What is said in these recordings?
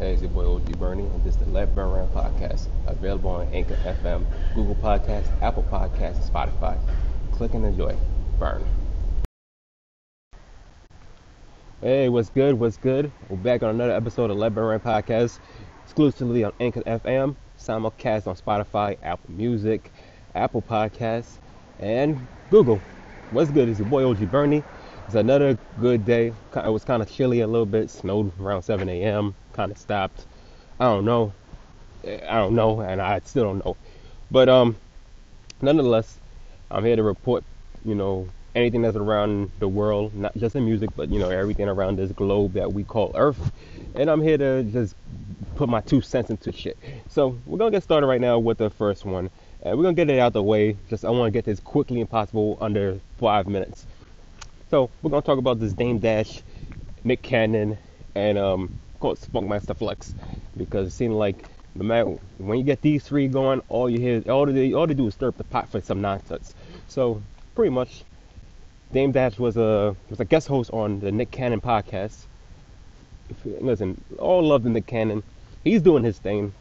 Hey, it's your boy OG Bernie, and this is the Let Burn Run podcast, available on Anchor FM, Google Podcasts, Apple Podcasts, and Spotify. Click and enjoy. Burn. Hey, what's good? What's good? We're back on another episode of Let Burn Run podcast, exclusively on Anchor FM, simulcast on Spotify, Apple Music, Apple Podcasts, and Google. What's good? It's your boy OG Bernie. It's another good day. It was kind of chilly a little bit. Snowed around 7 a.m. Kind of stopped. I don't know. I don't know, and I still don't know. But um, nonetheless, I'm here to report. You know, anything that's around the world, not just in music, but you know, everything around this globe that we call Earth. And I'm here to just put my two cents into shit. So we're gonna get started right now with the first one. And we're gonna get it out the way. Just I want to get this quickly and possible under five minutes. So we're gonna talk about this Dame Dash, Nick Cannon, and um, of course Funkmaster Flex, because it seemed like no matter when you get these three going, all you hear, all they, all they do is stir up the pot for some nonsense. So pretty much, Dame Dash was a was a guest host on the Nick Cannon podcast. Listen, all love to Nick Cannon. He's doing his thing,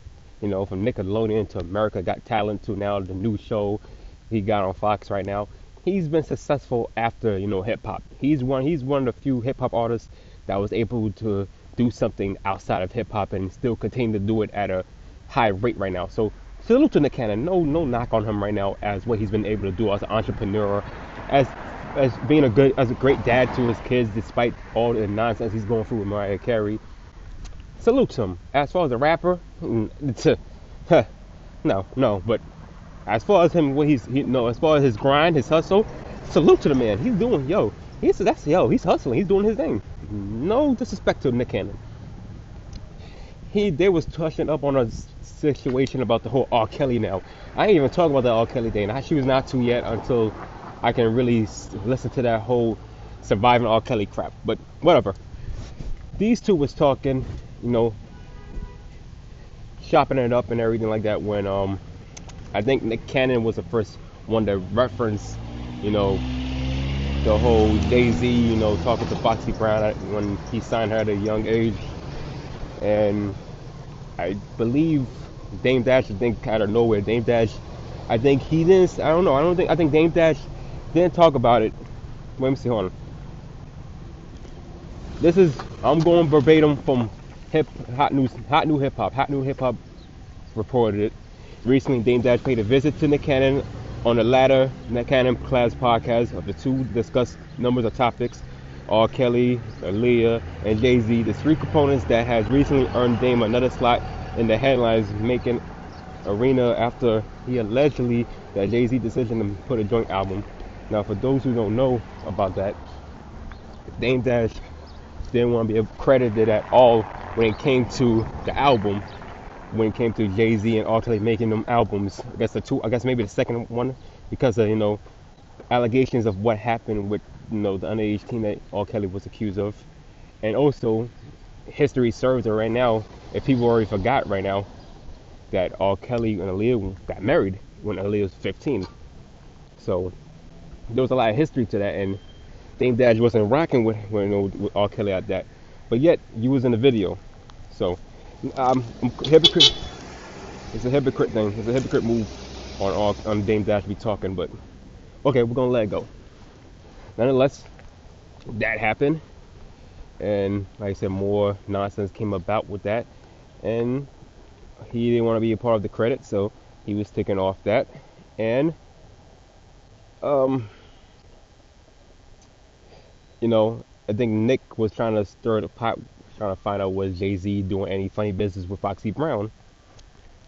you know, from Nickelodeon to America Got Talent to now the new show he got on Fox right now he's been successful after you know hip hop. He's one he's one of the few hip hop artists that was able to do something outside of hip hop and still continue to do it at a high rate right now. So salute to Nick. No no knock on him right now as what he's been able to do as an entrepreneur, as as being a good as a great dad to his kids despite all the nonsense he's going through with Mariah Carey. Salute to him. As far as a rapper, a, huh, no no, but as far as him, what he's he, no, as far as his grind, his hustle, salute to the man. He's doing yo. He's that's yo. He's hustling. He's doing his thing. No disrespect to Nick Cannon. He they was touching up on a situation about the whole R. Kelly now. I ain't even talking about the R. Kelly thing. I was not to yet until I can really listen to that whole surviving R. Kelly crap. But whatever. These two was talking, you know, chopping it up and everything like that when um I think Nick Cannon was the first one to reference, you know, the whole Jay Z, you know, talking to Foxy Brown when he signed her at a young age. And I believe Dame Dash, I think out of nowhere, Dame Dash, I think he didn't, I don't know, I don't think, I think Dame Dash didn't talk about it. Let me see, hold on. This is, I'm going verbatim from hip, hot news, hot new hip hop, hot new hip hop reported it. Recently, Dame Dash paid a visit to Nick Cannon on the latter Nick Cannon class podcast of the two discussed numbers of topics. R. Kelly, Aaliyah, and Jay Z, the three components that has recently earned Dame another slot in the headlines making arena after he allegedly that Jay Z decision to put a joint album. Now, for those who don't know about that, Dame Dash didn't want to be credited at all when it came to the album when it came to Jay Z and. Kelly making them albums. I guess the two, I guess maybe the second one, because of you know allegations of what happened with you know the underage teen that R. Kelly was accused of, and also history serves her right now. If people already forgot right now that R. Kelly and Aaliyah got married when Aaliyah was 15, so there was a lot of history to that, and Dame Dash wasn't rocking with, with, you know, with R. Kelly at that, but yet you was in the video, so um, hypocrite. It's a hypocrite thing. It's a hypocrite move on all, on Dame Dash be talking, but okay, we're gonna let it go. Nonetheless, that happened, and like I said, more nonsense came about with that, and he didn't want to be a part of the credit, so he was taken off that, and um, you know, I think Nick was trying to stir the pot trying to find out was Jay Z doing any funny business with Foxy Brown.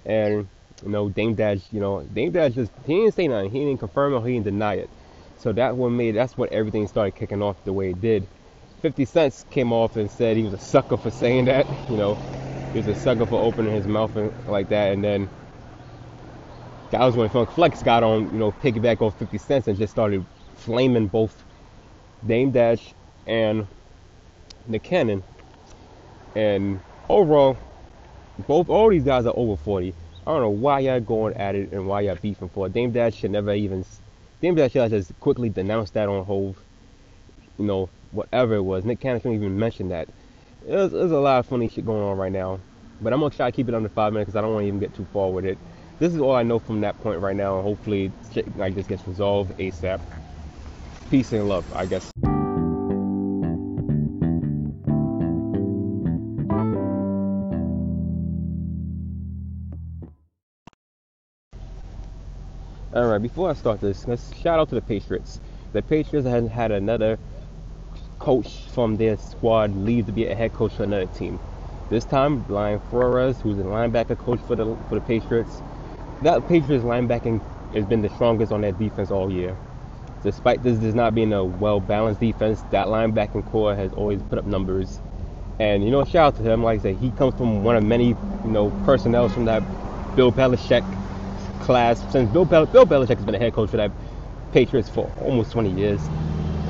And you know, Dame Dash, you know, Dame Dash just he didn't say nothing. He didn't confirm it. he didn't deny it. So that one made that's what everything started kicking off the way it did. 50 Cent came off and said he was a sucker for saying that. You know, he was a sucker for opening his mouth and like that. And then that was when Funk Flex got on, you know, piggyback off 50 Cent and just started flaming both Dame Dash and Nick Cannon and overall, both all these guys are over 40. I don't know why y'all going at it and why y'all beefing for it. Dame Dash should never even. Dame Dash should have just quickly denounce that on Hove. You know, whatever it was. Nick Cannon shouldn't even mention that. There's, there's a lot of funny shit going on right now. But I'm gonna try to keep it under five minutes because I don't want to even get too far with it. This is all I know from that point right now, and hopefully shit like this gets resolved ASAP. Peace and love, I guess. Before I start this, let's shout out to the Patriots. The Patriots had had another coach from their squad leave to be a head coach for another team. This time, Brian Flores, who's a linebacker coach for the for the Patriots, that Patriots linebacking has been the strongest on that defense all year. Despite this does not being a well balanced defense, that linebacking core has always put up numbers. And you know, shout out to him. Like I said, he comes from one of many you know personnel from that Bill Belichick class. Since Bill Bel- Bill Belichick has been a head coach for that Patriots for almost 20 years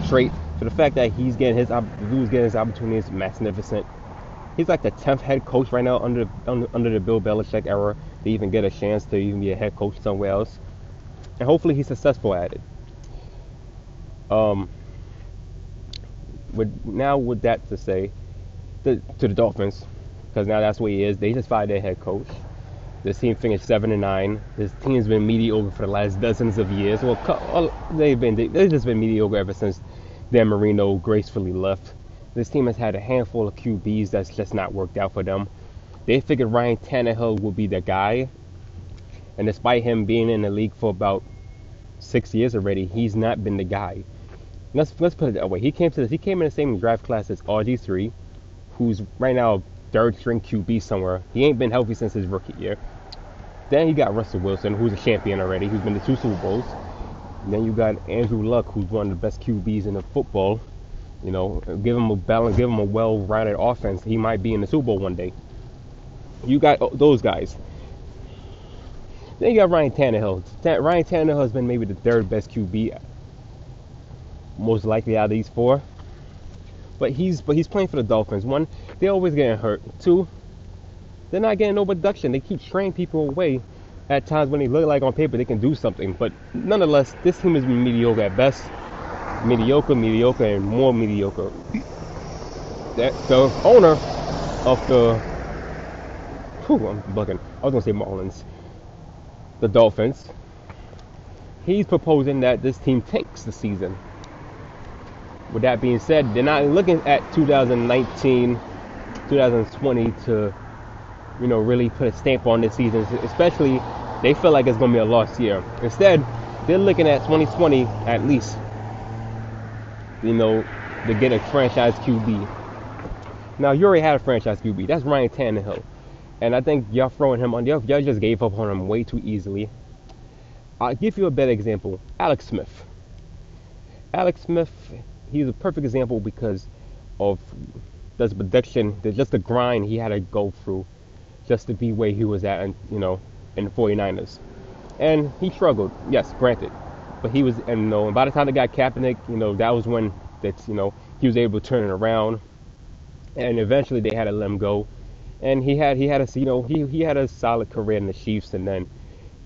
straight. So the fact that he's getting his who's getting his opportunity is magnificent he's like the 10th head coach right now under, under under the Bill Belichick era to even get a chance to even be a head coach somewhere else, and hopefully he's successful at it. Um, with now with that to say, to the Dolphins, because now that's where he is. They just fired their head coach. This team finished seven and nine. This team's been mediocre for the last dozens of years. Well, they've been they've just been mediocre ever since Dan Marino gracefully left. This team has had a handful of QBs that's just not worked out for them. They figured Ryan Tannehill would be the guy, and despite him being in the league for about six years already, he's not been the guy. Let's let's put it that way. He came to this. He came in the same draft class as RG3, who's right now third string QB somewhere. He ain't been healthy since his rookie year. Then you got Russell Wilson, who's a champion already, who's been to two Super Bowls. And then you got Andrew Luck, who's one of the best QBs in the football, you know, give him a balance, give him a well-rounded offense. He might be in the Super Bowl one day. You got oh, those guys. Then you got Ryan Tannehill. Ryan Tannehill has been maybe the third best QB, most likely out of these four. But he's but he's playing for the Dolphins. One, they're always getting hurt. Two, they're not getting no production. They keep training people away at times when they look like on paper they can do something. But nonetheless, this team has been mediocre at best mediocre, mediocre, and more mediocre. That the owner of the whew, I'm bugging. I was gonna say Marlins, the Dolphins. He's proposing that this team tanks the season. With that being said, they're not looking at 2019, 2020 to, you know, really put a stamp on this season. Especially, they feel like it's gonna be a lost year. Instead, they're looking at 2020 at least you know, to get a franchise QB. Now you already had a franchise QB. That's Ryan Tannehill, and I think y'all throwing him on. Y'all, y'all just gave up on him way too easily. I'll give you a better example. Alex Smith. Alex Smith, he's a perfect example because of the production, just the grind he had to go through just to be where he was at, and you know, in the 49ers. And he struggled, yes, granted. But he was, and you know, and by the time they got Kaepernick, you know, that was when that you know he was able to turn it around, and eventually they had to let him go, and he had he had a you know he he had a solid career in the Chiefs, and then,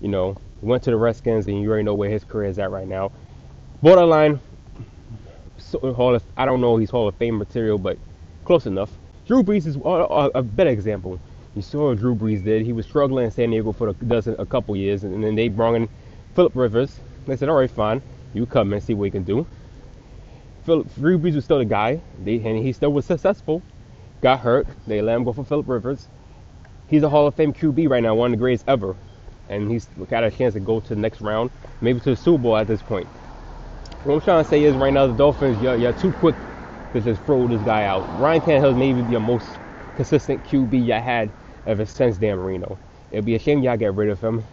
you know, went to the Redskins, and you already know where his career is at right now. Borderline, Hall of, I don't know he's Hall of Fame material, but close enough. Drew Brees is a, a better example. You saw what Drew Brees did. He was struggling in San Diego for a, dozen, a couple years, and then they brought in Philip Rivers, they said, all right, fine. You come and see what you can do. Philip Drew Brees was still the guy, they, and he still was successful. Got hurt. They let him go for Philip Rivers. He's a Hall of Fame QB right now, one of the greatest ever. And he's got a chance to go to the next round, maybe to the Super Bowl at this point. What I'm trying to say is right now, the Dolphins, you're, you're too quick to just throw this guy out. Ryan Tannehill is maybe the most consistent QB you had ever since Dan Marino. It'd be a shame y'all get rid of him.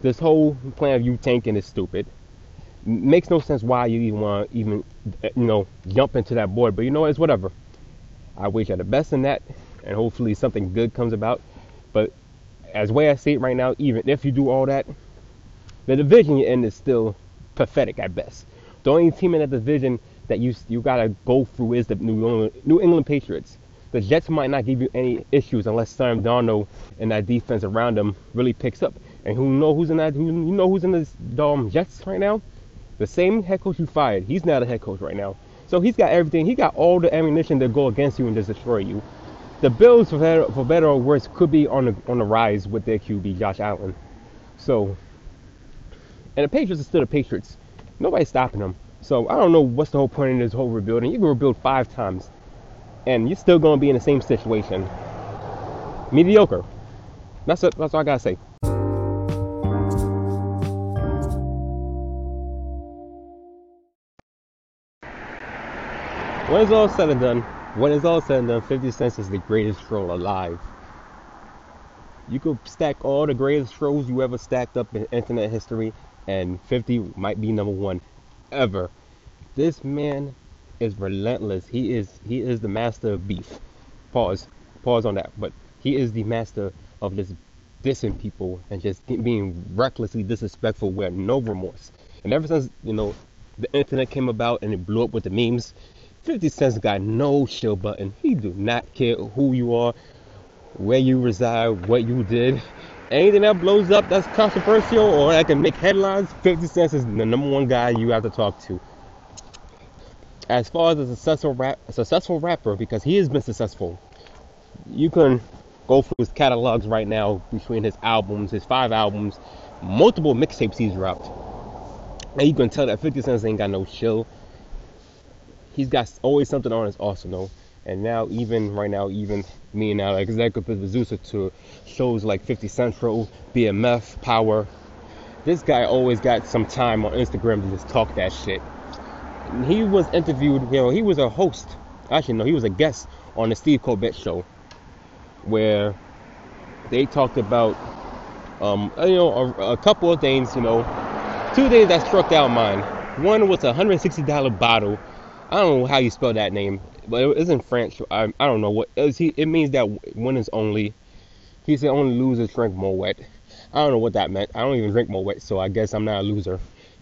This whole plan of you tanking is stupid. Makes no sense why you even want to even eh, you know jump into that board. But you know it's whatever. I wish you the best in that, and hopefully something good comes about. But as way I see it right now, even if you do all that, the division you're in is still pathetic at best. The only team in that division that you you gotta go through is the New England, New England Patriots. The Jets might not give you any issues unless Sam Darnold and that defense around him really picks up. And who know who's in that? Who, you know who's in this um, Jets right now? The same head coach you fired. He's now the head coach right now. So he's got everything. He got all the ammunition to go against you and just destroy you. the Bills, for better, for better or worse, could be on the on the rise with their QB Josh Allen. So, and the Patriots are still the Patriots. Nobody's stopping them. So I don't know what's the whole point in this whole rebuilding. You can rebuild five times, and you're still going to be in the same situation. Mediocre. That's it. That's all I gotta say. When it's all said and done, when it's all said and done, 50 Cent is the greatest troll alive. You could stack all the greatest trolls you ever stacked up in internet history, and 50 might be number one ever. This man is relentless. He is he is the master of beef. Pause. Pause on that. But he is the master of just dissing people and just being recklessly disrespectful with no remorse. And ever since, you know, the internet came about and it blew up with the memes, 50 Cent's got no chill button. He do not care who you are, where you reside, what you did. Anything that blows up that's controversial or that can make headlines, 50 Cent is the number one guy you have to talk to. As far as a successful rap, a successful rapper, because he has been successful, you can go through his catalogs right now between his albums, his five albums, multiple mixtapes he's dropped. And you can tell that 50 Cent ain't got no chill. He's got always something on his arsenal. And now, even right now, even me now, executive producer to shows like 50 Central, BMF, Power. This guy always got some time on Instagram to just talk that shit. And he was interviewed, you know, he was a host. Actually, no, he was a guest on the Steve Colbert show where they talked about, um, you know, a, a couple of things, you know, two things that struck out mine. One was a $160 bottle. I don't know how you spell that name but it isn't French. I, I don't know what it, he, it means that winners only. He said only losers drink Moet. I don't know what that meant. I don't even drink Moet, so I guess I'm not a loser.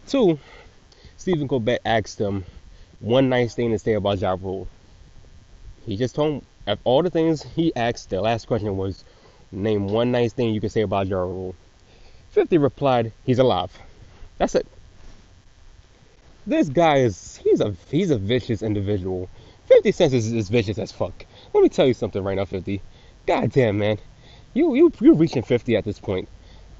Two, Stephen Colbert asked him one nice thing to say about Ja Rule. He just told him of all the things he asked, the last question was name one nice thing you can say about Ja Rule. 50 replied, he's alive. That's it. This guy is he's a he's a vicious individual. 50 Cent is, is vicious as fuck. Let me tell you something right now, 50. God damn, man. You, you, you're reaching 50 at this point.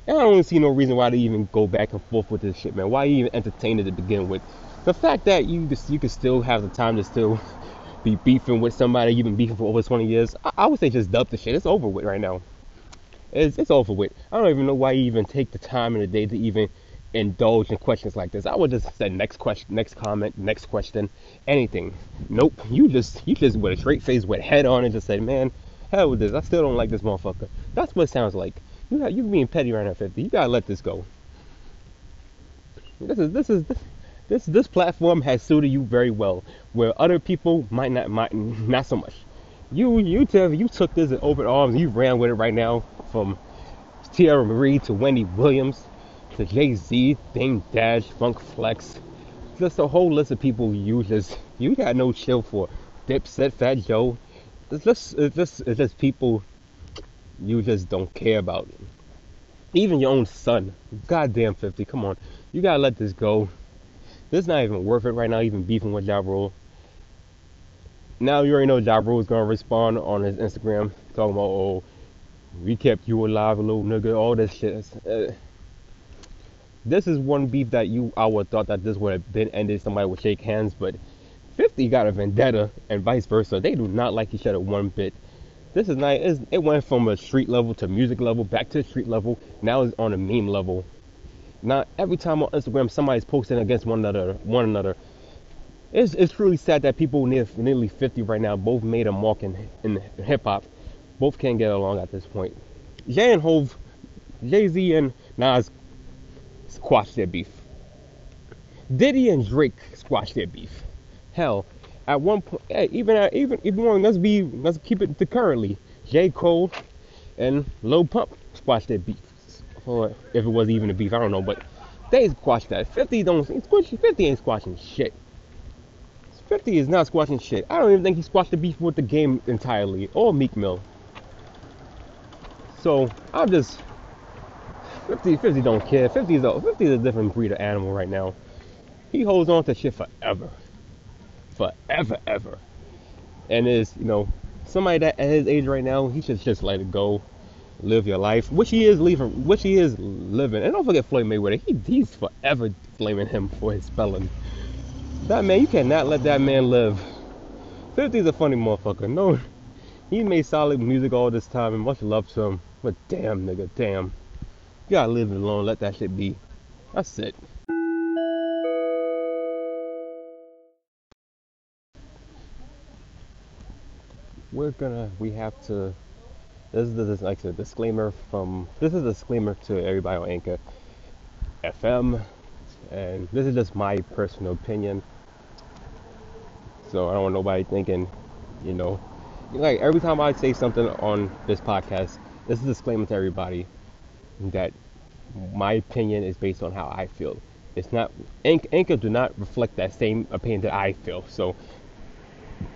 I don't see no reason why to even go back and forth with this shit, man. Why even entertain it to begin with? The fact that you just, you can still have the time to still be beefing with somebody you've been beefing for over 20 years, I, I would say just dump the shit. It's over with right now. It's, it's over with. I don't even know why you even take the time in the day to even indulge in questions like this. I would just say next question, next comment, next question, anything. Nope. You just you just with a straight face, with head on, and just say, man, hell with this. I still don't like this motherfucker. That's what it sounds like. You got you being petty right now, 50. You gotta let this go. This is this is this this, this platform has suited you very well, where other people might not might not so much. You you tell you took this in open arms. You ran with it right now from Teairra Mari to Wendy Williams to Jay Z, Dame Dash, Funk Flex, just a whole list of people you just you got no chill for. Dipset, Fat Joe, it's just it's just it's just people you just don't care about. Even your own son, goddamn fifty, come on, you gotta let this go. This is not even worth it right now. Even beefing with Ja Rule. Now you already know Ja Rule is gonna respond on his Instagram talking about oh we kept you alive, little nigga, all this shit. Uh, This is one beef that you I would thought that this would have been ended. Somebody would shake hands, but 50 got a vendetta and vice versa. They do not like each other one bit. This is not. It went from a street level to music level, back to the street level. Now it's on a meme level. Now every time on Instagram somebody's posting against one another, one another. It's, it's truly sad that people near, nearly 50 right now both made a mark in, in hip hop. Both can't get along at this point. Jay and Hove, Jay Z and Nas squash their beef. Diddy and Drake squash their beef. Hell, at one point, eh, even at, even even one, let's be let's keep it to currently. J Cole and Lil Pump squashed their beef, or if it was even a beef, I don't know, but they squashed that. 50 don't 50 ain't squashing shit. 50 is not squashing shit. I don't even think he squashed the beef with the game entirely, or Meek Mill. So I'm just 50, 50 don't care. 50 is a 50 is a different breed of animal right now. He holds on to shit forever, forever, ever. And is you know somebody that at his age right now, he should just let it go, live your life, which he is leaving, which he is living. And don't forget Floyd Mayweather. He, he's forever blaming him for his spelling. That man, you cannot let that man live. 50's a funny motherfucker. No, he made solid music all this time and much love to him. But damn, nigga, damn. You gotta leave it alone. Let that shit be. That's it. we're gonna we have to this is this is like a disclaimer from this is a disclaimer to everybody on Anchor FM and this is just my personal opinion. So I don't want nobody thinking, you know, like every time I say something on this podcast, this is a disclaimer to everybody that my opinion is based on how I feel. It's not Anchor do not reflect that same opinion that I feel. So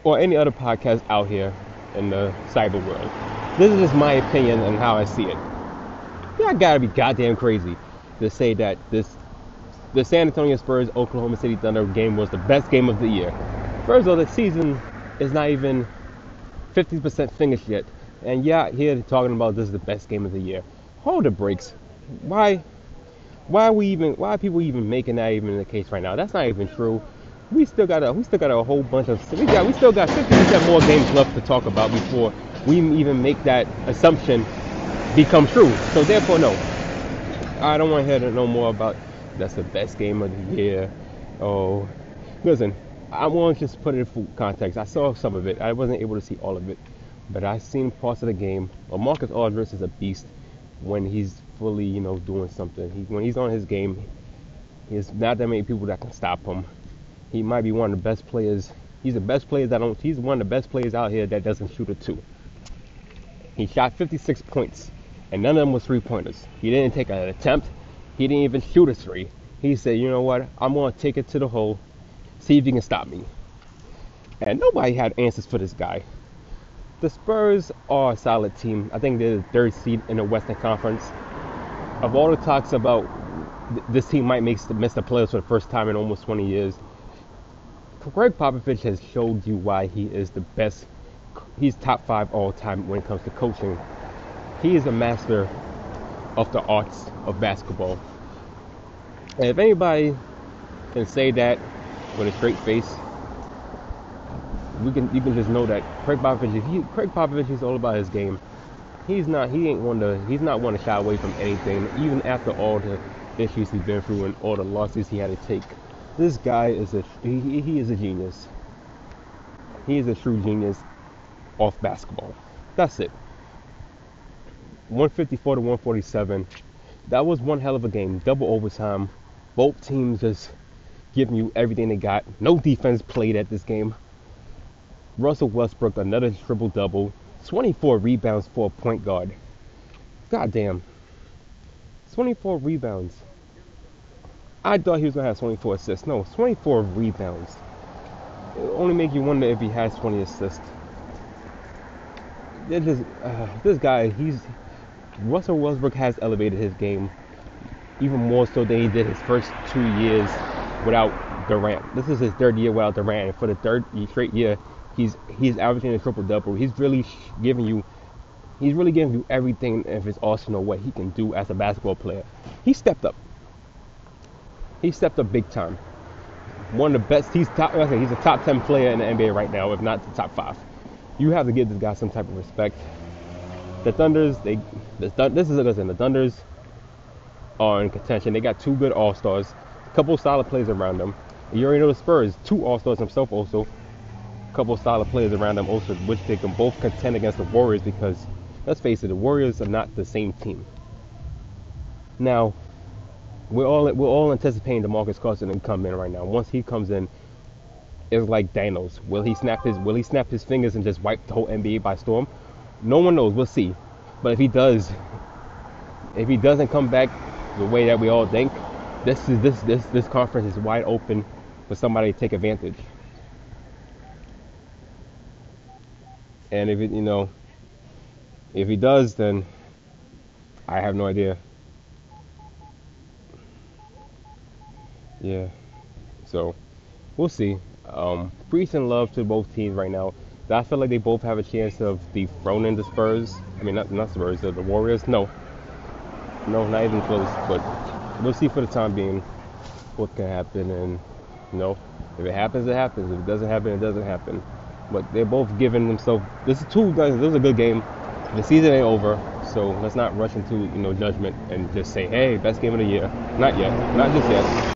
or any other podcast out here in the cyber world. This is just my opinion and how I see it. Yeah, I gotta be goddamn crazy to say that this the San Antonio Spurs Oklahoma City Thunder game was the best game of the year. First of all, the season is not even 50% finished yet. And yeah, here talking about this is the best game of the year. Hold the brakes. Why why are we even why are people even making that even the case right now? That's not even true we still got a we still got a whole bunch of we got we still got 50% more games left to talk about before we even make that assumption become true. So therefore, no, I don't want to hear no more about that's the best game of the year. Oh, listen, I want to just put it in full context. I saw some of it. I wasn't able to see all of it, but I seen parts of the game. Well, Marcus Aldridge is a beast when he's fully, you know, doing something. He, when he's on his game, there's not that many people that can stop him he might be one of the best players. He's the best player that don't. He's one of the best players out here that doesn't shoot a two. He shot 56 points, and none of them was three pointers. He didn't take an attempt. He didn't even shoot a three. He said, "You know what? I'm gonna take it to the hole, see if you can stop me." And nobody had answers for this guy. The Spurs are a solid team. I think they're the third seed in the Western Conference. Of all the talks about this team might make miss the playoffs for the first time in almost 20 years, Gregg Popovich has showed you why he is the best. He's top five all time when it comes to coaching. He is a master of the arts of basketball. And if anybody can say that with a straight face, we can you can just know that Gregg Popovich, he, Gregg Popovich is all about his game. He's not he ain't one to he's not one to shy away from anything, even after all the issues he's been through and all the losses he had to take this guy is a he, he is a genius. He is a true genius off basketball. That's it. 154 to 147. That was one hell of a game. Double overtime. Both teams just giving you everything they got. No defense played at this game. Russell Westbrook, another triple double. 24 rebounds for a point guard. God damn. 24 rebounds. I thought he was gonna have 24 assists. No, 24 rebounds. It only make you wonder if he has 20 assists. Just, uh, this guy, he's Russell Westbrook has elevated his game even more so than he did his first two years without Durant. This is his third year without Durant, and for the third straight year, he's he's averaging a triple double. He's really giving you, he's really giving you everything of his arsenal what he can do as a basketball player. He stepped up he stepped up big time. One of the best. He's top. Okay, he's a top ten player in the NBA right now, if not the top five. You have to give this guy some type of respect. The Thunders, they, the, this is listen. The Thunders are in contention. They got two good All Stars, a couple solid players around them. You already know the Spurs, two All Stars himself also, couple solid players around them also, which they can both contend against the Warriors because, let's face it, the Warriors are not the same team. Now, we're all we're all anticipating DeMarcus Cousins to come in right now. Once he comes in, it's like Thanos. Will he snap his Will he snap his fingers and just wipe the whole NBA by storm? No one knows. We'll see. But if he does, if he doesn't come back the way that we all think, this is this this this conference is wide open for somebody to take advantage. And if it, you know, if he does, then I have no idea. yeah. So we'll see. Um, peace and love to both teams right now. I feel like they both have a chance of dethroning the Spurs. I mean, not not Spurs, the Warriors. No, no, not even close. But we'll see for the time being what can happen, and you know, if it happens, it happens. If it doesn't happen, it doesn't happen. But they're both giving themselves. This is two. guys. This was a good game. The season ain't over, so let's not rush into you know judgment and just say, hey, best game of the year. Not yet. Not just yet.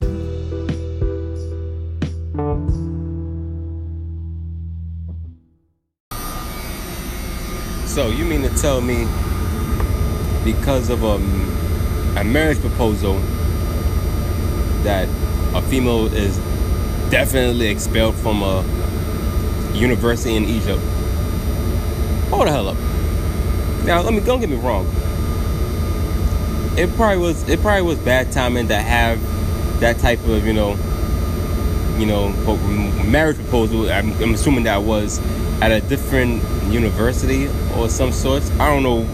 So you mean to tell me because of a, a marriage proposal that a female is definitely expelled from a university in Egypt? Hold the hell up. Now let me don't get me wrong. It probably was it probably was bad timing to have that type of you know you know marriage proposal. I'm, I'm assuming that was at a different university or some sorts. I don't know.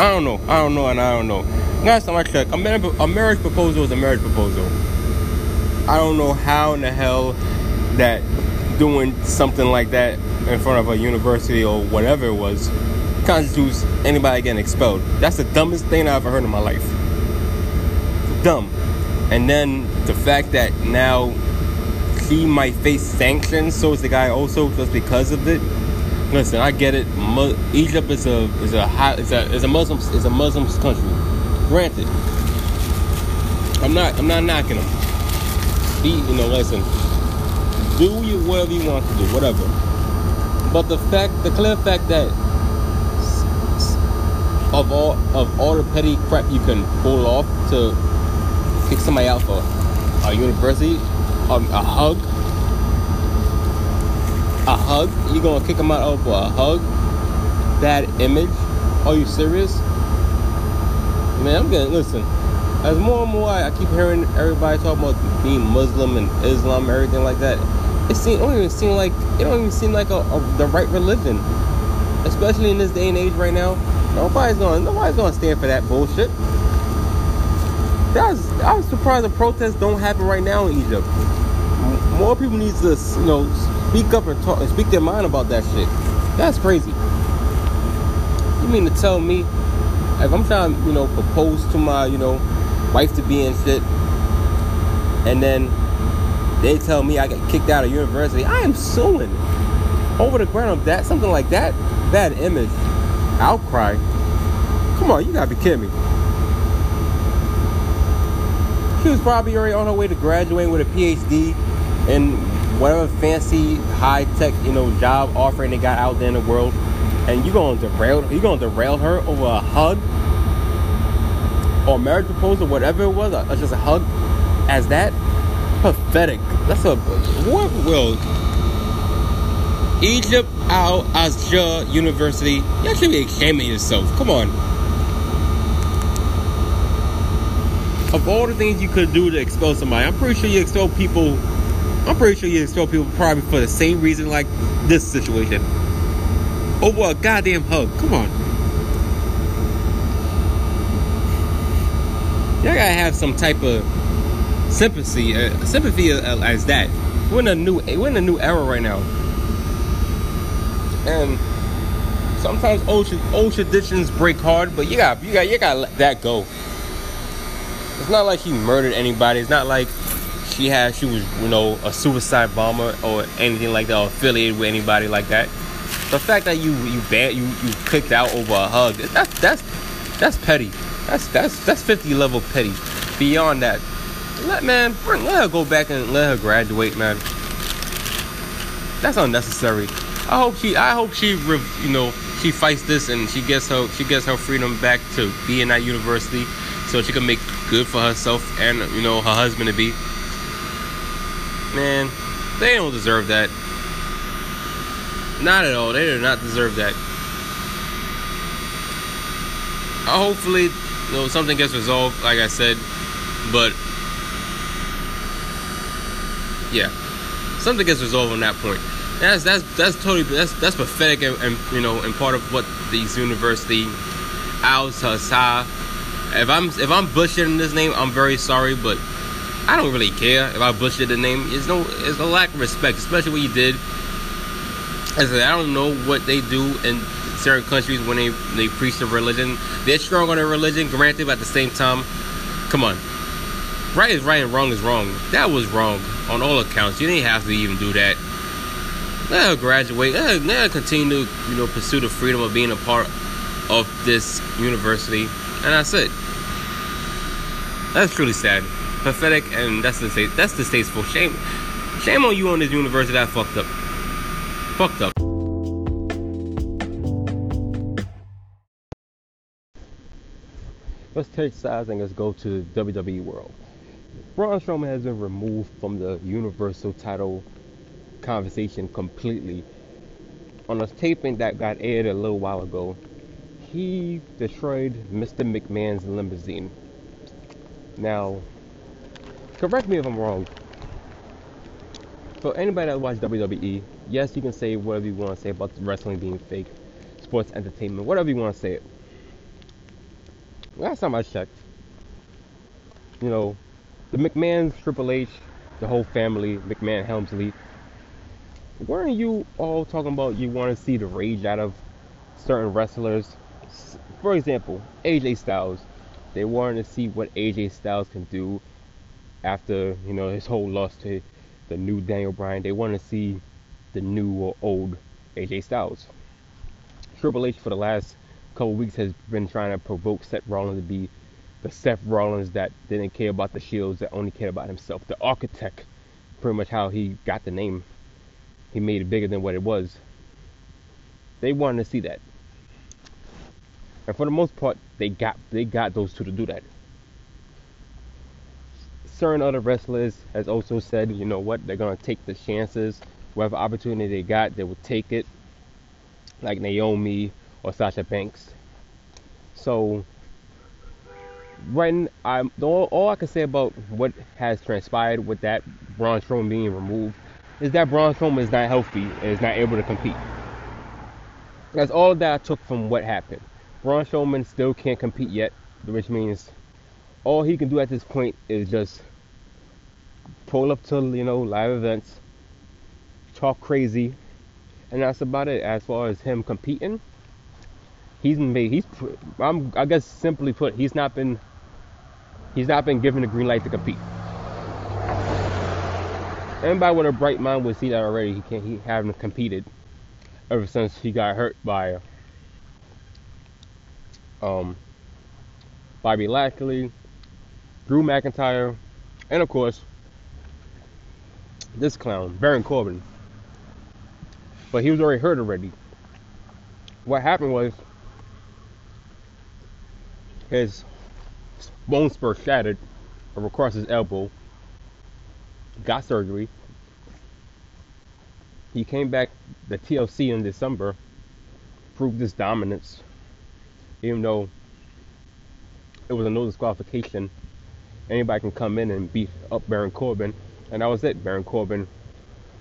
I don't know. I don't know, and I don't know. Last time I checked, a marriage, proposal is a marriage proposal. I don't know how in the hell that doing something like that in front of a university or whatever it was constitutes anybody getting expelled. That's the dumbest thing I've ever heard in my life. Dumb. And then the fact that now he might face sanctions, so is the guy also just because of it. Listen, I get it. Egypt is a is a high, is a is a Muslim is a Muslim country. Granted, I'm not I'm not knocking them. Be you know, listen. Do you whatever you want to do, whatever. But the fact, the clear fact that of all of all the petty crap you can pull off to kick somebody out for a university, um, a hug, a hug? You gonna kick them out over a hug? Bad image? Are you serious? Man, I'm getting listen. As more and more I, keep hearing everybody talk about being Muslim and Islam, everything like that. It seem, don't even seem like it don't even seem like a, a, the right religion, especially in this day and age right now. Nobody's gonna nobody's gonna stand for that bullshit. That was, I was surprised the protests don't happen right now in Egypt. More people need to, you know, speak up and talk and speak their mind about that shit. That's crazy. You mean to tell me if I'm trying you know, propose to my, you know, wife to be and shit, and then they tell me I get kicked out of university, I am suing over the ground of that, something like that, bad image, outcry. Come on, you gotta be kidding me. She was probably already on her way to graduating with a PhD in whatever fancy high tech you know job offering they got out there in the world, and you gonna derail you gonna derail her over a hug? Or marriage proposal, whatever it was, or just a hug, as that pathetic. That's a what will Egypt Al Azhar University. You should be ashamed of yourself. Come on. Of all the things you could do to expel somebody, I'm pretty sure you expel people I'm pretty sure you expel people probably for the same reason like this situation. Over a goddamn hug. Come on. Y'all gotta have some type of sympathy, uh, sympathy uh, as that. We're in a new, we're in a new era right now, and sometimes old old traditions break hard, but you got you got you got to let that go. It's not like he murdered anybody. It's not like she had she was you know a suicide bomber or anything like that or affiliated with anybody like that the fact that you you ban you you kicked out over a hug that's that's that's petty that's that's that's 50 level petty beyond that let man bring, let her go back and let her graduate man that's unnecessary i hope she i hope she you know she fights this and she gets her she gets her freedom back to be in that university so she can make good for herself and you know her husband to be Man, they don't deserve that. Not at all. They do not deserve that. Hopefully, you know, something gets resolved, like I said. But yeah, something gets resolved on that point. That's that's that's totally that's that's pathetic and, and you know and part of what these university Al. If I'm if I'm butchering this name, I'm very sorry, but I don't really care if I butchered the name. It's no, it's a lack of respect, especially what you did. I said, I don't know what they do in certain countries when they, they preach the religion. They're strong on their religion, granted, but at the same time, come on. Right is right and wrong is wrong. That was wrong on all accounts. You didn't have to even do that. Let her graduate. Let her, let her continue to, you know, pursue the freedom of being a part of this university. And that's it. That's truly sad. Pathetic and that's the that's distasteful. Shame shame on you on this university that fucked up. Fucked up. Let's take sides and let's go to WWE World. Braun Strowman has been removed from the Universal title conversation completely. On a taping that got aired a little while ago, he destroyed Mr. McMahon's limousine. Now, correct me if I'm wrong. For anybody that watched WWE, yes, you can say whatever you want to say about wrestling being fake, sports entertainment, whatever you want to say it. Last time I checked, you know, the McMahons, Triple H, the whole family, McMahon, Helmsley, weren't you all talking about you want to see the rage out of certain wrestlers? For example, AJ Styles. They wanted to see what AJ Styles can do after, you know, his whole loss to the new Daniel Bryan. They want to see the new or old AJ Styles. Triple H for the last couple weeks has been trying to provoke Seth Rollins to be the Seth Rollins that didn't care about the shields, that only cared about himself. The architect, pretty much how he got the name. He made it bigger than what it was. They wanted to see that. And for the most part, they got they got those two to do that. Certain other wrestlers has also said, you know what, they're gonna take the chances. Whatever opportunity they got, they will take it. Like Naomi or Sasha Banks. So when I'm all, all I can say about what has transpired with that Braun Strowman being removed is that Braun Strowman is not healthy and is not able to compete. That's all that I took from what happened. Braun Strowman still can't compete yet, which means all he can do at this point is just pull up to you know live events, talk crazy, and that's about it. As far as him competing, he's made he's I'm, I guess simply put he's not been he's not been given the green light to compete. Anybody with a bright mind would see that already. He can't he haven't competed ever since he got hurt by um, Bobby Lashley, Drew McIntyre, and of course, this clown, Baron Corbin. But he was already hurt already. What happened was his bone spur shattered across his elbow, got surgery. He came back the TLC in December, proved his dominance even though it was a no disqualification, anybody can come in and beat up Baron Corbin, and that was it. Baron Corbin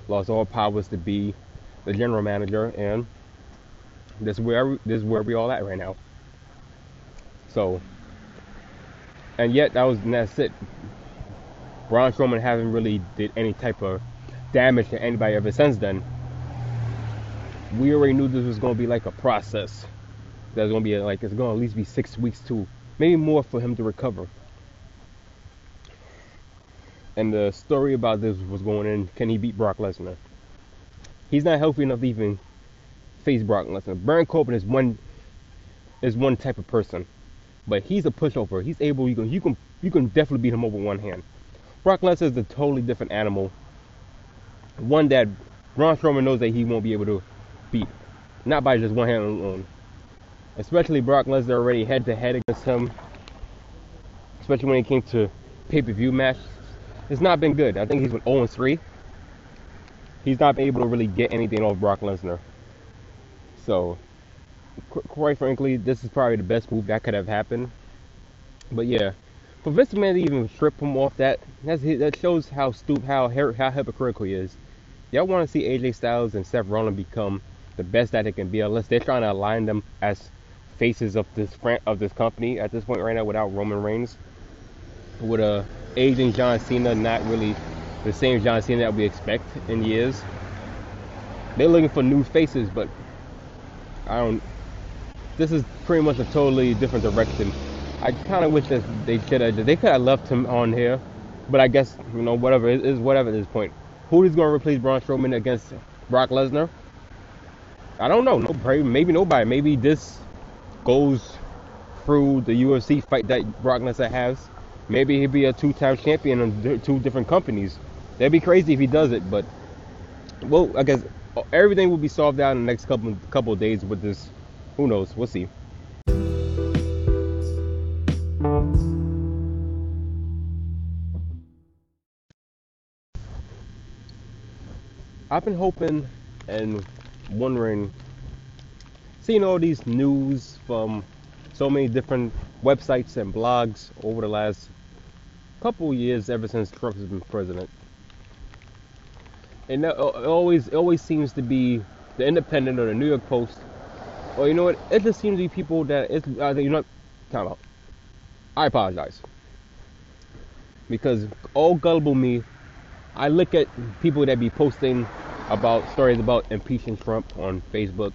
lost all powers to be the general manager, and this is where this is where we all at right now. So, and yet that was and that's it. Braun Strowman hasn't really did any type of damage to anybody ever since then. We already knew this was going to be like a process there's gonna be a, like it's gonna at least be six weeks to maybe more for him to recover. And the story about this was going in: can he beat Brock Lesnar? He's not healthy enough to even face Brock Lesnar. Baron Corbin is one is one type of person, but he's a pushover. He's able. You can you can you can definitely beat him over one hand. Brock Lesnar is a totally different animal. One that Braun Strowman knows that he won't be able to beat, not by just one hand alone especially Brock Lesnar already head to head against him, especially when it came to pay per view matches, It's not been good. I think he's with 0 3. He's not been able to really get anything off Brock Lesnar. So, quite frankly, this is probably the best move that could have happened. But yeah, for Vince McMahon to even strip him off that, that shows how stupid, how how hypocritical he is. Y'all want to see AJ Styles and Seth Rollins become the best that they can be, unless they're trying to align them as faces of this of this company at this point right now without Roman Reigns. With uh, a aging John Cena, not really the same John Cena that we expect in years. they're looking for new faces, but I don't. This is pretty much a totally different direction. I kind of wish that they should have. They could have left him on here, but I guess you know whatever it is whatever at this point. Who is going to replace Braun Strowman against Brock Lesnar? I don't know. No, maybe nobody. Maybe this goes through the UFC fight that Brock Lesnar has. Maybe he'd be a two-time champion in two different companies. That'd be crazy if he does it, but well, I guess uh, everything will be solved out in the next couple couple days with this. Who knows? We'll see. I've been hoping and wondering, seeing all these news from so many different websites and blogs over the last couple years, ever since Trump has been president. And it always, it always seems to be the Independent or the New York Post, or you know what? It just seems to be people that it's, uh, you know, time out. I apologize because all gullible me, I look at people that be posting about stories about impeaching Trump on Facebook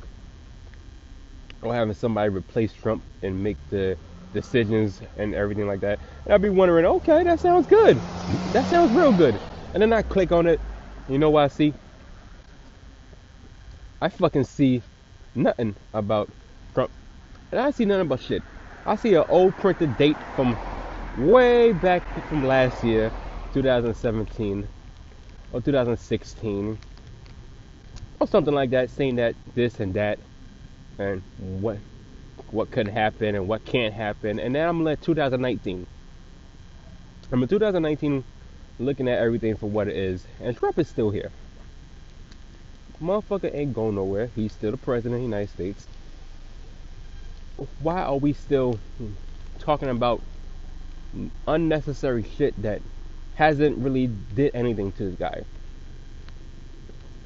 or having somebody replace Trump and make the decisions and everything like that. And I'd be wondering, okay, that sounds good. That sounds real good. And then I click on it. You know what I see? I fucking see nothing about Trump. And I see nothing but shit. I see an old printed date from way back from last year, 2017 or 2016 or something like that, saying that this and that, and what what could happen and what can't happen. And then I'm at 2019. I'm in 2019 looking at everything for what it is, and Trump is still here. Motherfucker ain't going nowhere. He's still the president of the United States. Why are we still talking about unnecessary shit that hasn't really did anything to this guy?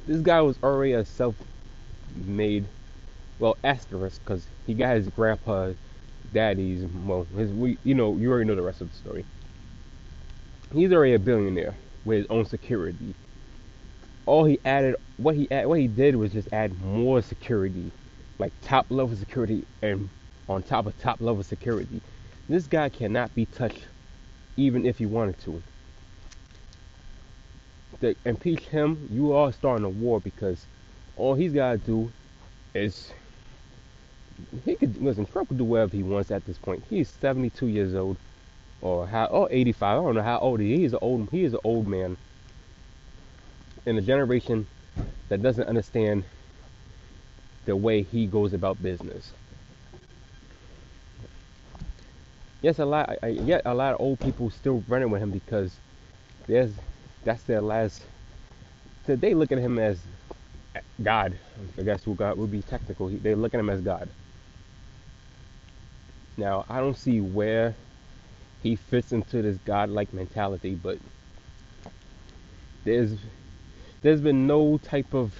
this guy was already a self-made, well, asterisk, because he got his grandpa, daddy's, well, his, we, you know, you already know the rest of the story. He's already a billionaire with his own security. All he added, what he add, what he did was just add more security, like top level security, and on top of top level security. This guy cannot be touched, even if he wanted to to impeach him, you are starting a war because all he's got to do is he could listen. Trump could do whatever he wants at this point. He's 72 years old, or how, or 85. I don't know how old he is. An old. He is an old man in a generation that doesn't understand the way he goes about business. Yes, a lot. I, yet a lot of old people still running with him because there's that's their last. So they look at him as God. I guess who God would be technical. They look at him as God. Now I don't see where he fits into this godlike mentality, but there's there's been no type of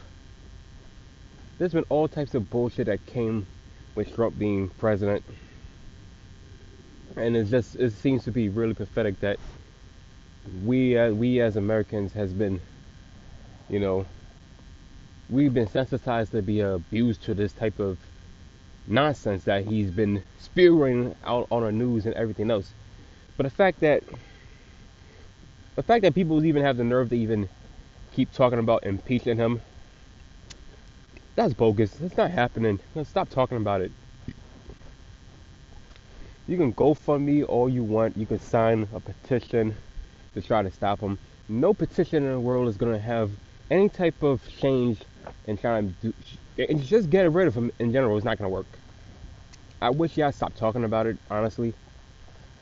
there's been all types of bullshit that came with Trump being president. And it's just it seems to be really pathetic that we uh, we as Americans has been, you know, we've been sensitized to be abused to this type of nonsense that he's been spewing out on our news and everything else. But the fact that the fact that people even have the nerve to even keep talking about impeaching him, that's bogus. It's not happening. Stop talking about it. You can go for me all you want. You can sign a petition to try to stop him. No petition in the world is going to have any type of change in trying to do, and just get rid of him in general is not going to work. I wish y'all stopped talking about it, honestly.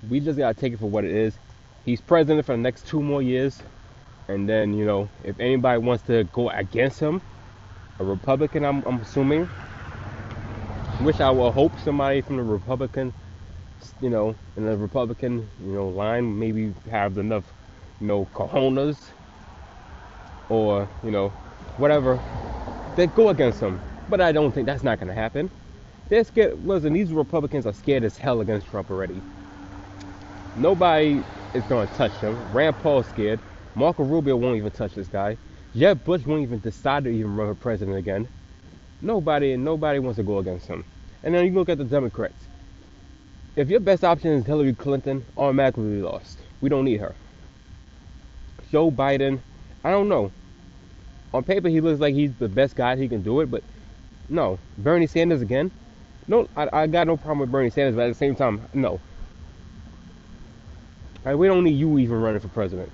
We just got to take it for what it is. He's president for the next two more years. And then, you know, if anybody wants to go against him, a Republican, I'm, I'm assuming, which I will hope somebody from the Republican, you know, in the Republican, you know, line maybe have enough you know, cojones or, you know, whatever, they go against him. But I don't think that's not going to happen. They're scared. Listen, these Republicans are scared as hell against Trump already. Nobody is going to touch him. Rand Paul's scared. Marco Rubio won't even touch this guy. Jeb Bush won't even decide to even run for president again. Nobody, and nobody wants to go against him. And then you look at the Democrats. If your best option is Hillary Clinton, automatically lost. We don't need her. Joe Biden, I don't know. On paper, he looks like he's the best guy. He can do it, but no. Bernie Sanders again? No, I, I got no problem with Bernie Sanders, but at the same time, no. Right, we don't need you even running for president.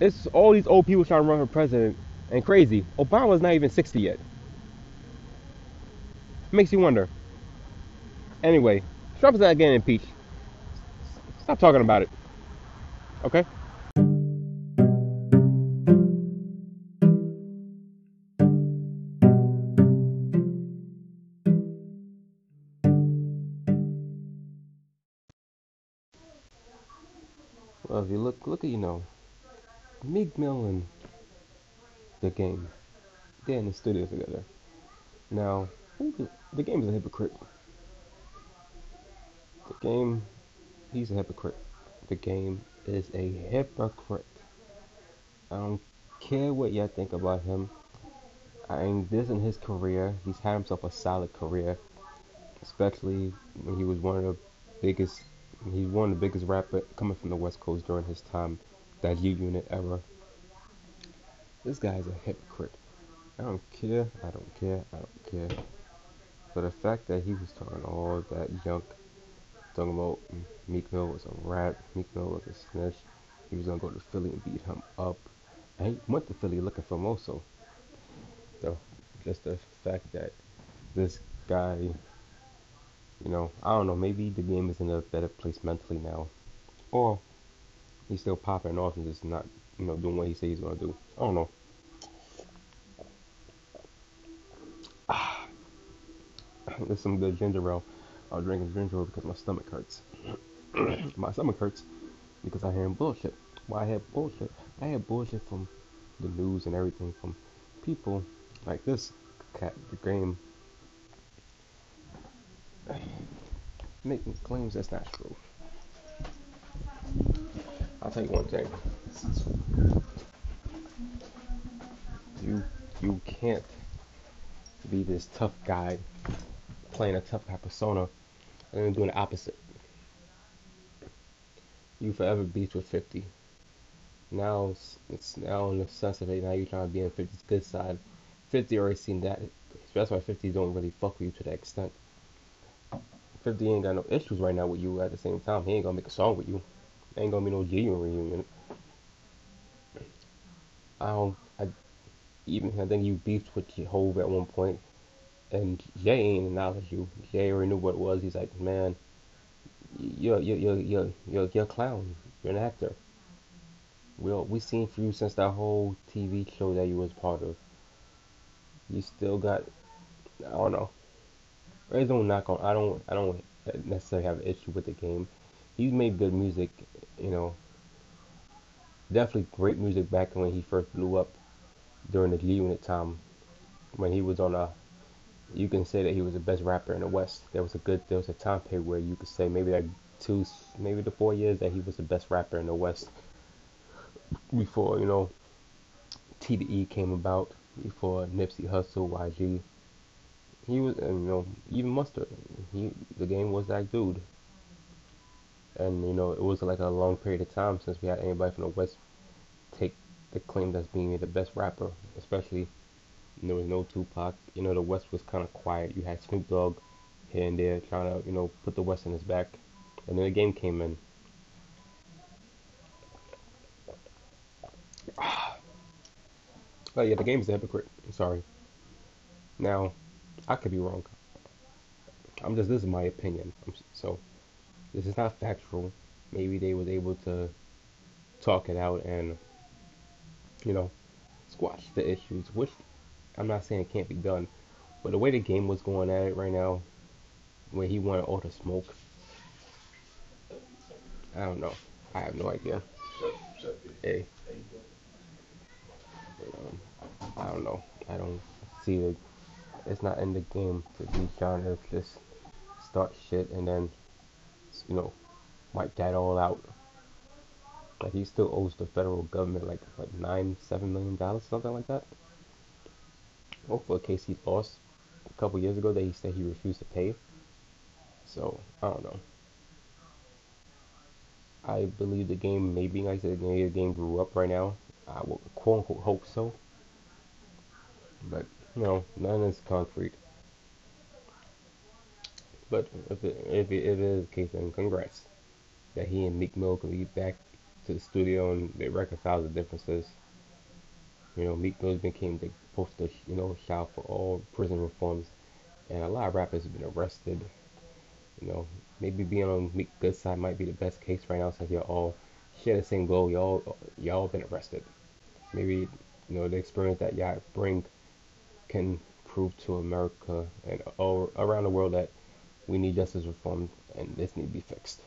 It's all these old people trying to run for president and crazy. Obama's not even 60 yet. Makes you wonder. Anyway, Trump's not getting impeached. Stop talking about it. Okay? Well, if you look, look at you know, Meek Mill and the game, they're in the studio together. Now, the, game is a hypocrite. The game, he's a hypocrite. The game is a hypocrite. I don't care what y'all think about him. I mean, this in his career, he's had himself a solid career, especially when he was one of the biggest He's one of the biggest rapper coming from the West Coast during his time, that G Unit era. This guy is a hypocrite. I don't care. I don't care. I don't care. For the fact that he was talking all that junk, talking about Meek Mill was a rat, Meek Mill was a snitch. He was gonna go to Philly and beat him up. And he went to Philly looking for him. So, just the fact that this guy you know, I don't know. Maybe the game is in a better place mentally now, or he's still popping off and just not, you know, doing what he says he's gonna do. I don't know. Ah, there's some good ginger ale. I was drinking ginger ale because my stomach hurts. my stomach hurts because I hear bullshit. Why I had bullshit? I had bullshit from the news and everything from people like this cat, the game making claims that's not true. I'll you one thing. You you can't be this tough guy playing a tough guy persona and then doing the opposite. You forever beat with 50. Now it's, now in the sense of it, now you're trying to be on 50's good side. 50 already seen that. That's why 50 don't really fuck with you to that extent. 50 ain't got no issues right now with you at the same time. He ain't gonna make a song with you. Ain't gonna be no genuine reunion. I don't, I even, I think you beefed with Hove at one point, and Jay ain't acknowledged you. Jay already knew what it was. He's like, man, you're, you're, you're, you're, you're, you're a clown. You're an actor. We we seen for you since that whole TV show that you was part of. You still got, I don't know. There's no knock on. I don't. I don't necessarily have an issue with the game. He's made good music. You know, definitely great music back when he first blew up during the G Unit time. When he was on a, you can say that he was the best rapper in the West. There was a good. There was a time period where you could say maybe like two, maybe the four years that he was the best rapper in the West. Before you know, TDE came about. Before Nipsey Hussle, YG he was, you know, even Mustard. He, the game was that dude. And you know, it was like a long period of time since we had anybody from the West take the claim that's being the best rapper, especially there was no Tupac. You know, the West was kind of quiet. You had Snoop Dogg here and there trying to, you know, put the West in his back. And then the game came in. Oh yeah, the game is a hypocrite. I'm sorry. Now, I could be wrong. I'm just this is my opinion. So this is not factual. Maybe they was able to talk it out and you know squash the issues, which I'm not saying it can't be done, but the way the game was going at it right now, where he wanted all the smoke, I don't know. I have no idea. Hey, um, I don't know. I don't see it. it's not in the game to be trying to just start shit and then, you know, wipe that all out. Like he still owes the federal government like like nine, seven million dollars, something like that. Well, for a case he lost a couple years ago that he said he refused to pay. So I don't know. I believe the game maybe like I said maybe the game grew up right now. I would quote unquote hope so. But you know, none is concrete. But if it, if it, if it is the case, then congrats that he and Meek Mill can be back to the studio and they reconcile the differences. You know, Meek Mill became the poster, you know, shout for all prison reforms, and a lot of rappers have been arrested. You know, maybe being on Meek good side might be the best case right now since y'all all share the same goal. Y'all y'all been arrested. Maybe you know the experience that y'all bring can prove to America and all around the world that we need justice reform and this need to be fixed.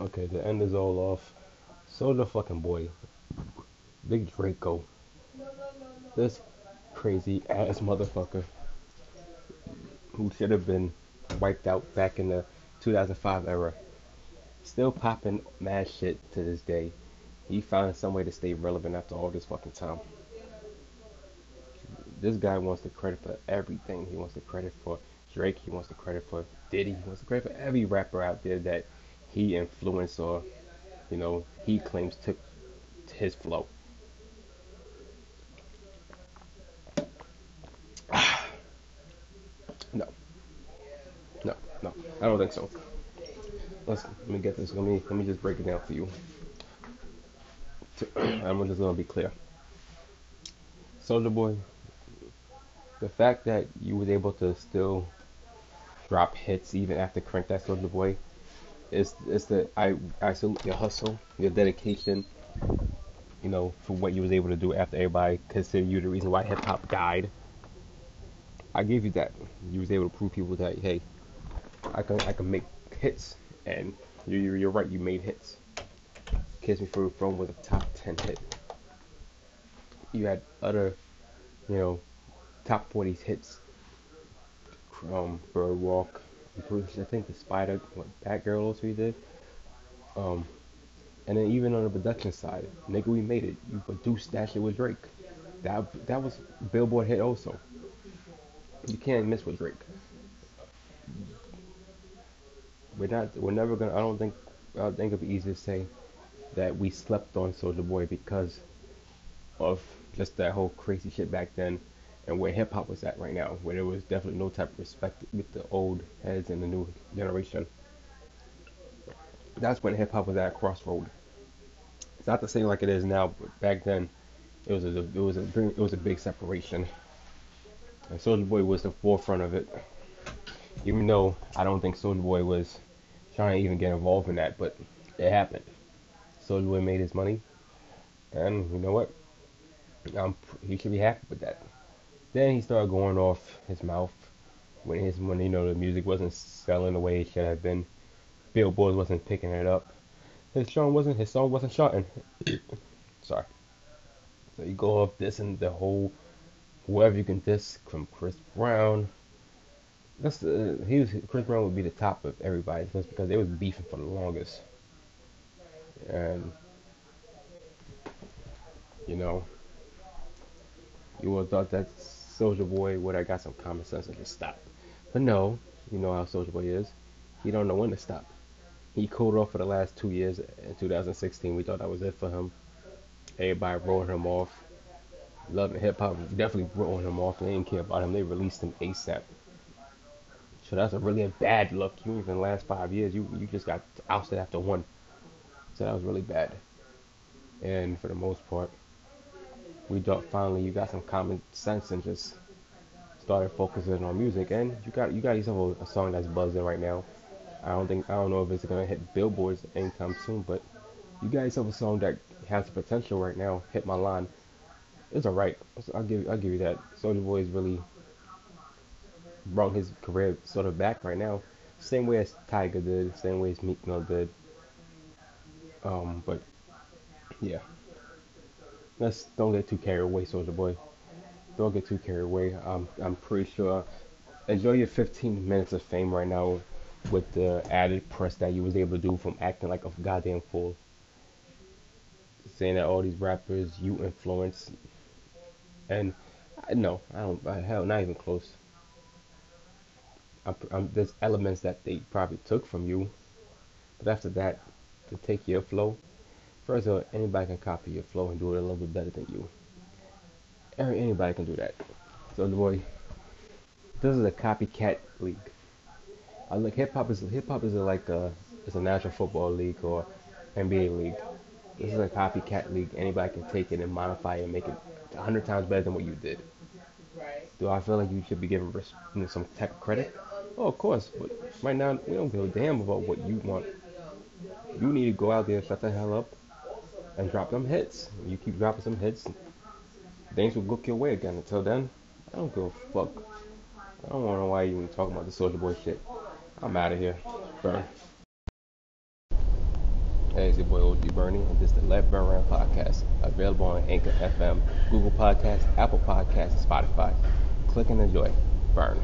Okay, the end is all off. So the fucking boy, Big Draco, this crazy ass motherfucker who should have been wiped out back in the 2005 era, still popping mad shit to this day. He found some way to stay relevant after all this fucking time. This guy wants the credit for everything. He wants the credit for Drake. He wants the credit for Diddy. He wants the credit for every rapper out there that he influenced or, you know, he claims took his flow. no. No, no. I don't think so. Let's let me get this. Let me let me just break it down for you. I'm just gonna be clear. Soulja Boy, the fact that you was able to still drop hits even after Crank That Soulja Boy it's it's the I I your hustle, your dedication, you know, for what you was able to do after everybody considered you the reason why hip hop died. I give you that. You was able to prove people that hey, I can I can make hits, and you you're right. You made hits. Kiss Me Thru the Phone was a top ten hit. You had other, you know, top 40 hits. Um, Bird Walk, I think the Spider, what, Batgirl also did. Um, and then even on the production side, nigga, we made it. You produced that shit with Drake. That that was Billboard hit also. You can't miss with Drake. We're not. We're never gonna. I don't think. I think it'd be easy to say that we slept on Soulja Boy because of just that whole crazy shit back then and where hip hop was at right now, where there was definitely no type of respect with the old heads and the new generation. That's when hip hop was at a crossroad. It's not the same like it is now, but back then it was a it was a it was a big separation. And Soulja Boy was the forefront of it. Even though I don't think Soulja Boy was trying to even get involved in that, but it happened. Soulja Boy made his money, and you know what? Um, he should be happy with that. Then he started going off his mouth when his when you know the music wasn't selling the way it should have been. Billboard wasn't picking it up. His song wasn't his song wasn't charting. Sorry. So you go off this and the whole whoever you can diss from Chris Brown. That's he was Chris Brown would be the top of everybody just because they was beefing for the longest. And you know, you would have thought that's Soulja Boy would have got some common sense and just stopped. But no, you know how Soulja Boy is. He don't know when to stop. He cooled off for the last two years. In 2016, we thought that was it for him. Everybody wrote him off. Love & Hip Hop definitely wrote him off. They didn't care about him. They released him ASAP. So that's a really a bad look. You even last five years, you you just got ousted after one. So that was really bad. And for the most part, we finally you got some common sense and just started focusing on music and you got you got yourself a, a song that's buzzing right now. I don't think I don't know if it's gonna hit billboards anytime soon, but you got yourself a song that has potential right now. Hit my line. It's alright. I'll give I'll give you that. Soulja Boy is really brought his career sort of back right now. Same way as Tyga did, same way as Meek Mill did. Um, but yeah let's don't get too carried away, Soulja Boy. Don't get too carried away. I'm I'm pretty sure. Enjoy your 15 minutes of fame right now. with the added press that you was able to do from acting like a goddamn fool. Saying that all these rappers you influence, and I no, I don't. I, hell, not even close. I'm, I'm, there's elements that they probably took from you, but after that, to take your flow, first of all, anybody can copy your flow and do it a little bit better than you. Anybody can do that. So, boy, this is a copycat league. I look hip hop is hip hop is like a it's a national football league or NBA league. This is a copycat league. Anybody can take it and modify it and make it hundred times better than what you did. Do I feel like you should be given you know, some of credit? Oh, of course. But right now, we don't give a damn about what you want. You need to go out there, shut the hell up, and drop them hits. You keep dropping some hits, things will look your way again. Until then, I don't give a fuck. I don't want to know why you even talking about the Soulja Boy shit. I'm out of here. Burn. Hey, it's your boy OG Bernie, and this is the Let Burn Run podcast, available on Anchor FM, Google Podcasts, Apple Podcasts, and Spotify. Click and enjoy. Burn.